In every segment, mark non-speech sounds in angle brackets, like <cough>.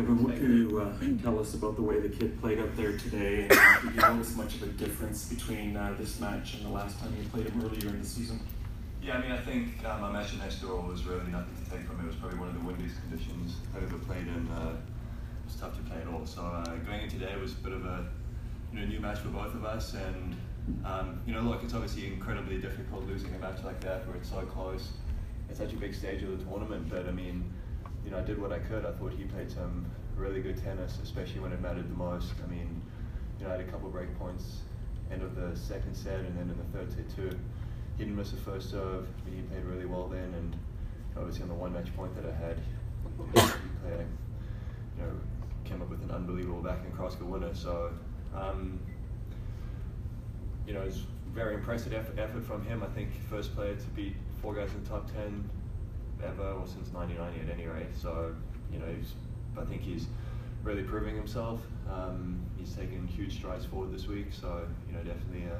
Kevin, what can you uh, tell us about the way the kid played out there today? Did you notice much of a difference between uh, this match and the last time you played him earlier in the season? Yeah, I mean, I think um, my match in Estoril was really nothing to take from it. It was probably one of the windiest conditions I've ever played in. Uh, it was tough to play at all. So uh, going in today was a bit of a you know, new match for both of us. And, um, you know, look, it's obviously incredibly difficult losing a match like that where it's so close. It's such a big stage of the tournament. But, I mean, you know, I did what I could. I thought he played some really good tennis, especially when it mattered the most. I mean, you know, I had a couple break points end of the second set and then in the third set too. He didn't miss the first serve. I mean, He played really well then, and obviously on the one match point that I had, he played, you know, came up with an unbelievable backhand cross winner. So, um, you know, it's very impressive effort, effort from him. I think first player to beat four guys in the top ten ever, or since 1990 at any rate. So, you know, I think he's really proving himself. Um, he's taken huge strides forward this week. So, you know, definitely, uh,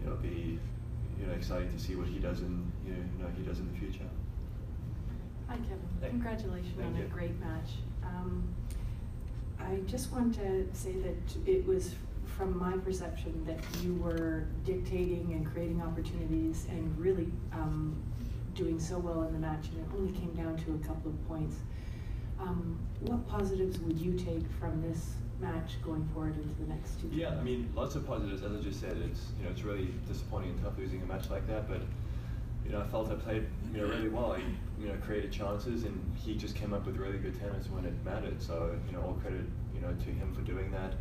you know, be you know exciting to see what he does in you know he does in the future. Hi Kevin, Hey. congratulations Thank on you. a great match. Um, I just want to say that it was from my perception that you were dictating and creating opportunities and really um, doing so well in the match, and it only came down to a couple of points. Um, what positives would you take from this match going forward into the next two? Yeah, I mean, lots of positives. As I just said, it's you know it's really disappointing and tough losing a match like that. But you know, I felt I played you know really well. I you know created chances, and he just came up with really good tennis when it mattered. So you know, all credit you know to him for doing that.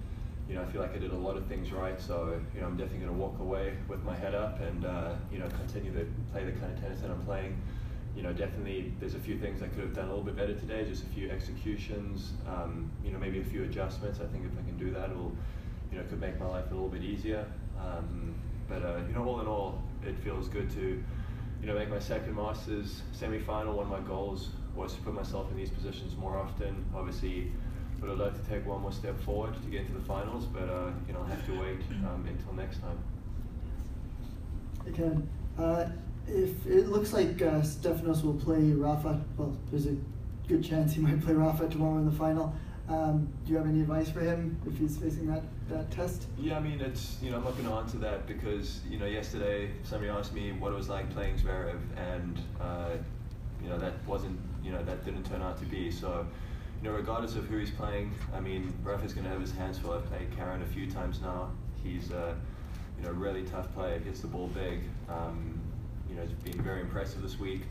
You know, I feel like I did a lot of things right. So you know, I'm definitely going to walk away with my head up and uh, you know continue to play the kind of tennis that I'm playing. You know, definitely there's a few things I could have done a little bit better today. Just a few executions. Um, you know, maybe a few adjustments. I think if I can do that, it'll you know could make my life a little bit easier. Um, but uh, you know, all in all, it feels good to you know make my second Masters semi-final. One of my goals was to put myself in these positions more often. Obviously, would have liked to take one more step forward to get into the finals, but uh, you know I'll have to wait um, until next time. Hey, Kevin, uh, if it looks like uh, Stefanos will play Rafa, well, there's a good chance he <laughs> might play Rafa tomorrow in the final. Um, do you have any advice for him if he's facing that, that test? Yeah, I mean, it's you know I'm not going to answer that because you know yesterday somebody asked me what it was like playing Zverev, and uh, you know that wasn't you know that didn't turn out to be so. You know, regardless of who he's playing, I mean, Rafa's going to have his hands full. I've played Karen a few times now. He's uh, you know really tough player. Hits the ball big. Um, you know, he's been very impressive this week.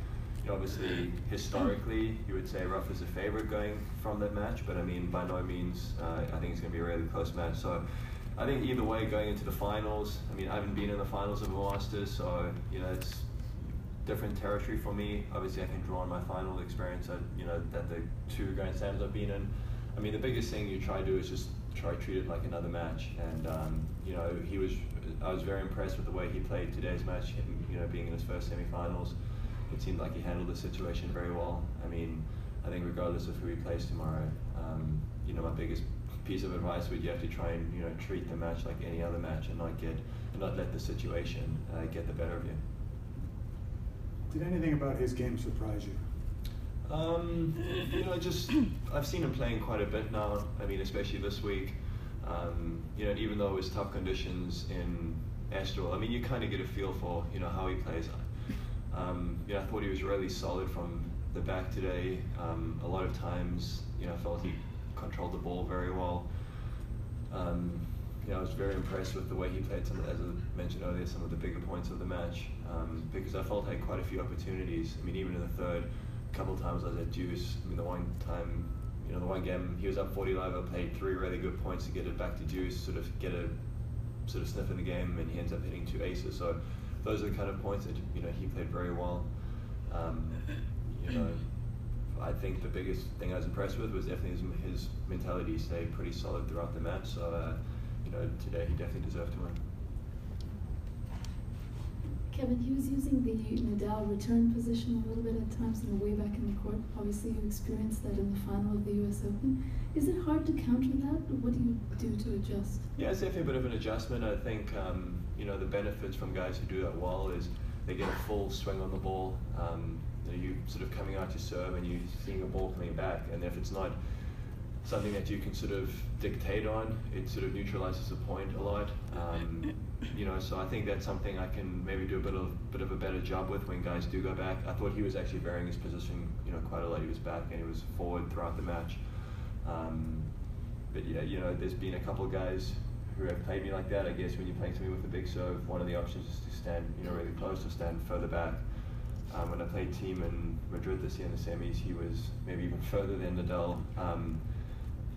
You know, obviously, historically, you would say Rafa's a favorite going from that match, but I mean, by no means, uh, I think it's going to be a really close match. So, I think either way, going into the finals, I mean, I haven't been in the finals of a Masters, so you know, it's different territory for me. Obviously, I can draw on my final experience that you know that the two Grand Slams I've been in. I mean, the biggest thing you try to do is just try treat it like another match. And um, you know, he was. I was very impressed with the way he played today's match. Him, you know, being in his first semi-finals, it seemed like he handled the situation very well. I mean, I think regardless of who he plays tomorrow, um, you know, my biggest piece of advice would you have to try and you know treat the match like any other match and not get and not let the situation uh, get the better of you. Did anything about his game surprise you? Um, you know, just I've seen him playing quite a bit now. I mean, especially this week. Um, you know, even though it was tough conditions in Estoril, I mean, you kind of get a feel for you know how he plays. Um, you know, I thought he was really solid from the back today. Um, a lot of times, you know, I felt he controlled the ball very well. Um, you know, I was very impressed with the way he played some, as I mentioned earlier, some of the bigger points of the match. Um, because I felt I had quite a few opportunities. I mean, even in the third, a couple times I was at deuce. I mean, the one time, you know, the one game he was up 40 live, I played three really good points to get it back to deuce, sort of get a sort of sniff in the game, and he ends up hitting two aces. So those are the kind of points that you know he played very well. Um, you know, I think the biggest thing I was impressed with was definitely his, his mentality. He stayed pretty solid throughout the match. So uh, know, today he definitely deserved to win. Kevin, he was using the Nadal return position a little bit at times the way back in the court. Obviously, you experienced that in the final of the U.S. Open. Is it hard to counter that? What do you do to adjust? Yeah, it's definitely a bit of an adjustment. I think um, you know the benefits from guys who do that well is they get a full swing on the ball. Um, you know, you sort of coming out to serve and you seeing a ball coming back, and if it's not something that you can sort of dictate on. It sort of neutralizes the point a lot. Um, <laughs> you know, so I think that's something I can maybe do a bit of bit of a better job with when guys do go back. I thought he was actually varying his position, you know, quite a lot. He was back and he was forward throughout the match. Um, but yeah, you know, there's been a couple of guys who have played me like that. I guess when you're playing somebody with a big serve, one of the options is to stand, you know, really close or stand further back. Um, when I played Thiem in Madrid this year in the semis, he was maybe even <laughs> further than Nadal. Um,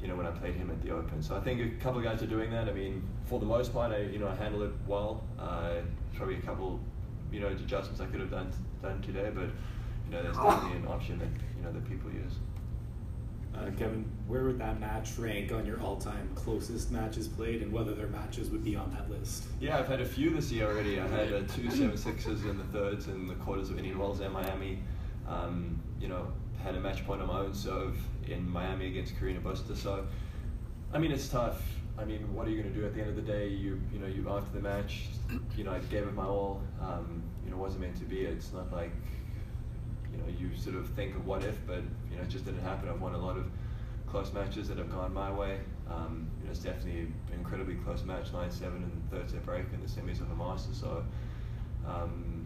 you know, when I played him at the Open. So I think a couple of guys are doing that. I mean, for the most part, I you know I handle it well. Uh, probably a couple, you know, adjustments I could have done done today, but you know, that's definitely an option that you know that people use. Uh, Kevin, where would that match rank on your all-time closest matches played, and whether their matches would be on that list? Yeah, I've had a few this year already. I had uh, two seven sixes in the thirds and the quarters of Indian Wells and Miami. Um, you know, had a match point on my own serve in Miami against Carreño Busta. So, I mean, it's tough. I mean, what are you going to do at the end of the day? You, you know, you after the match, you know, I gave it my all. Um, you know, it wasn't meant to be. It's not like, you know, you sort of think of what if, but you know, it just didn't happen. I've won a lot of close matches that have gone my way. Um, you know, it's definitely an incredibly close match, 9-7 in the third set break in the semis of the Masters. So, um,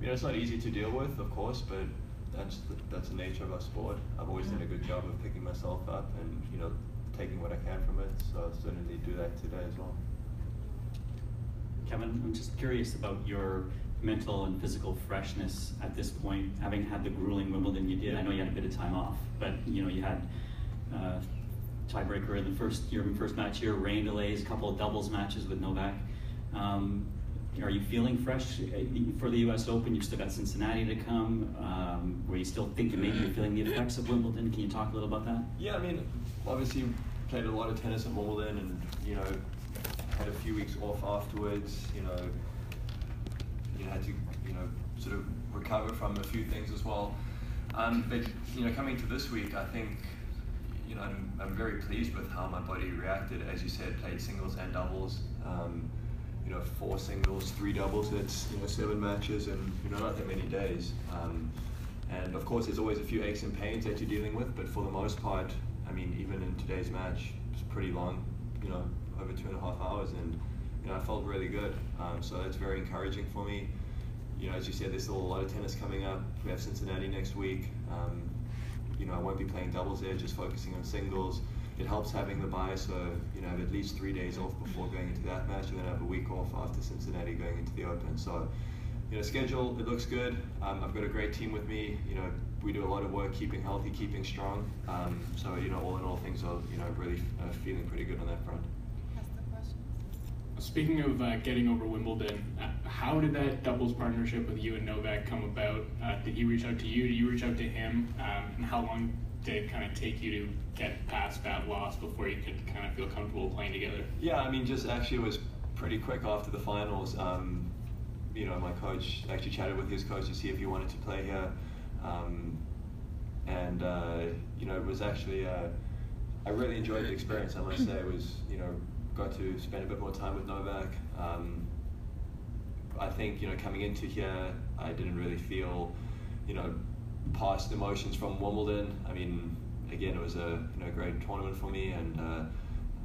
you know, it's not easy to deal with, of course, but that's the, that's the nature of our sport. I've always done a good job of picking myself up and you know taking what I can from it. So I'll certainly do that today as well. Kevin, I'm just curious about your mental and physical freshness at this point, having had the grueling Wimbledon you did. I know you had a bit of time off, but you know you had uh, tiebreaker in the first your first match here, rain delays, couple of doubles matches with Novak. Um, are you feeling fresh uh, for the U.S. Open? You've still got Cincinnati to come. Um, were you still thinking maybe you're feeling the effects of Wimbledon? Can you talk a little about that? Yeah, I mean, obviously played a lot of tennis at Wimbledon, and you know, had a few weeks off afterwards. You know, you had to you know sort of recover from a few things as well. Um, but you know, coming to this week, I think you know I'm, I'm very pleased with how my body reacted. As you said, played singles and doubles. Um, you know, four singles, three doubles. That's you know seven matches, and you know not that many days. Um, and of course, there's always a few aches and pains that you're dealing with, but for the most part, I mean, even in today's match, it's pretty long. You know, over two and a half hours, and you know I felt really good. Um, so that's very encouraging for me. You know, as you said, there's still a lot of tennis coming up. We have Cincinnati next week. Um, you know, I won't be playing doubles there, just focusing on singles it helps having the bye, so you know, I have at least three days off before going into that match, and then I have a week off after Cincinnati going into the Open. So, you know, schedule it looks good. Um, I've got a great team with me. You know, we do a lot of work keeping healthy, keeping strong. Um, so, you know, all in all, things are you know really uh, feeling pretty good on that front. Speaking of uh, getting over Wimbledon, uh, how did that doubles partnership with you and Novak come about? Uh, did he reach out to you? Did you reach out to him? Um, and how long did kind of take you to get past that loss before you could kind of feel comfortable playing together? Yeah, I mean, just actually it was pretty quick after the finals. Um, you know, my coach actually chatted with his coach to see if he wanted to play here. Um, and, uh, you know, it was actually, uh, I really enjoyed the experience, I must say. It was, you know, got to spend a bit more time with Novak. Um, I think, you know, coming into here, I didn't really feel, you know, past emotions from Wimbledon. I mean, again, it was a you know great tournament for me, and uh,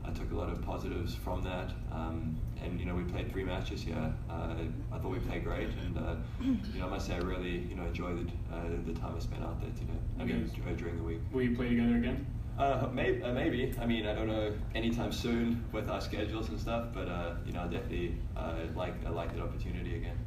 I took a lot of positives from that. Um, and you know, we played three matches here. Uh, I thought we played great, and uh, you know, I must say I really you know enjoyed uh, the time I spent out there today. I mean, during the week. Will you play together again? Uh, maybe, uh, maybe. I mean, I don't know anytime soon with our schedules and stuff, but uh, you know, I definitely uh, like I like that opportunity again.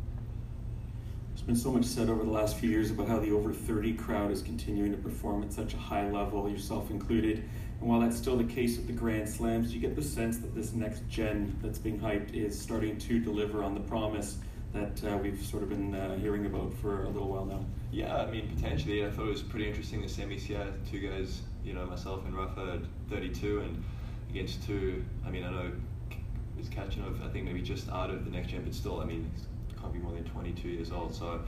There's been so much said over the last few years about how the over 30 crowd is continuing to perform at such a high level, yourself included. And while that's still the case with the Grand Slams, you get the sense that this next gen that's being hyped is starting to deliver on the promise that uh, we've sort of been uh, hearing about for a little while now. Yeah, I mean, potentially. I thought it was pretty interesting the semis here. Two guys, you know, myself and Rafa at 32, and against two, I mean, I know is Khachanov, I think maybe just out of the next gen, but still, I mean, can't be more than 22 years old. So,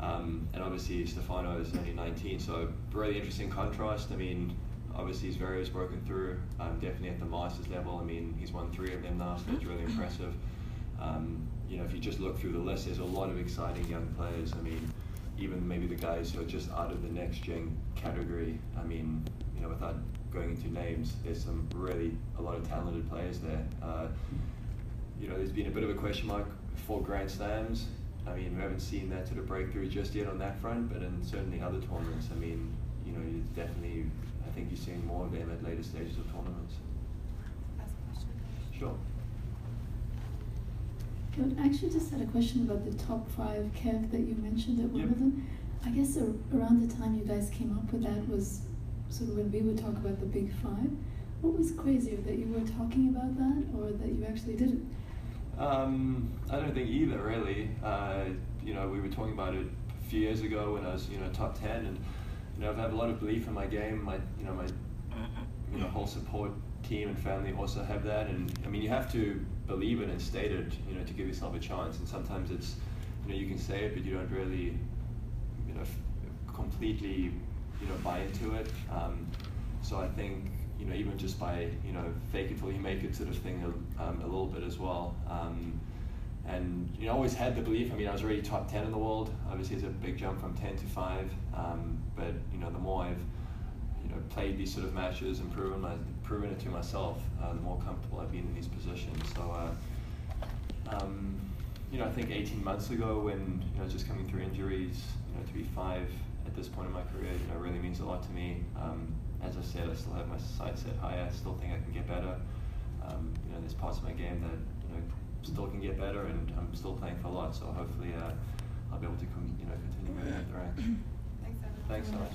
um, and obviously Stefano is only 19. So, really interesting contrast. I mean, obviously Zverev's broken through, um, definitely at the Masters level. I mean, he's won three of them now, so that's really impressive. Um, you know, if you just look through the list, there's a lot of exciting young players. I mean, even maybe the guys who are just out of the next gen category. I mean, you know, without going into names, there's some really a lot of talented players there. Uh, you know, there's been a bit of a question mark for Grand Slams. I mean, we haven't seen that sort of breakthrough just yet on that front, but in certainly other tournaments, I mean, you know, you definitely, I think you're seeing more of them at later stages of tournaments. Ask a question. Sure. Good. I actually just had a question about the top five Kev that you mentioned at one Yep. Wimbledon. I guess ar- around the time you guys came up with that was sort of when we would talk about the big five. What was crazier, that you were talking about that or that you actually did it? Um, I don't think either, really. Uh, you know, we were talking about it a few years ago when I was, you know, top ten, and you know, I've had a lot of belief in my game. My, you know, my, you know, whole support team and family also have that, and I mean, you have to believe it and state it, you know, to give yourself a chance. And sometimes it's, you know, you can say it, but you don't really, you know, completely, you know, buy into it. Um, so I think, you know, even just by, you know, fake it till you make it sort of thing um, a little bit as well. Um, and, you know, always had the belief, I mean, I was already top 10 in the world. Obviously, it's a big jump from 10 to 5. Um, but, you know, the more I've, you know, played these sort of matches and proven, my, proven it to myself, uh, the more comfortable I've been in these positions. So, uh, um, you know, I think 18 months ago when, you know, just coming through injuries, you know, to be five at this point in my career, you know, really means a lot to me. Um, as I said, I still have my sights set high. I still think I can get better. Um, you know, there's parts of my game that, you know, still can get better and I'm still playing for a lot. So hopefully, uh, I'll be able to, com- you know, continue moving in that direction. Thanks, Evan. Thanks so much.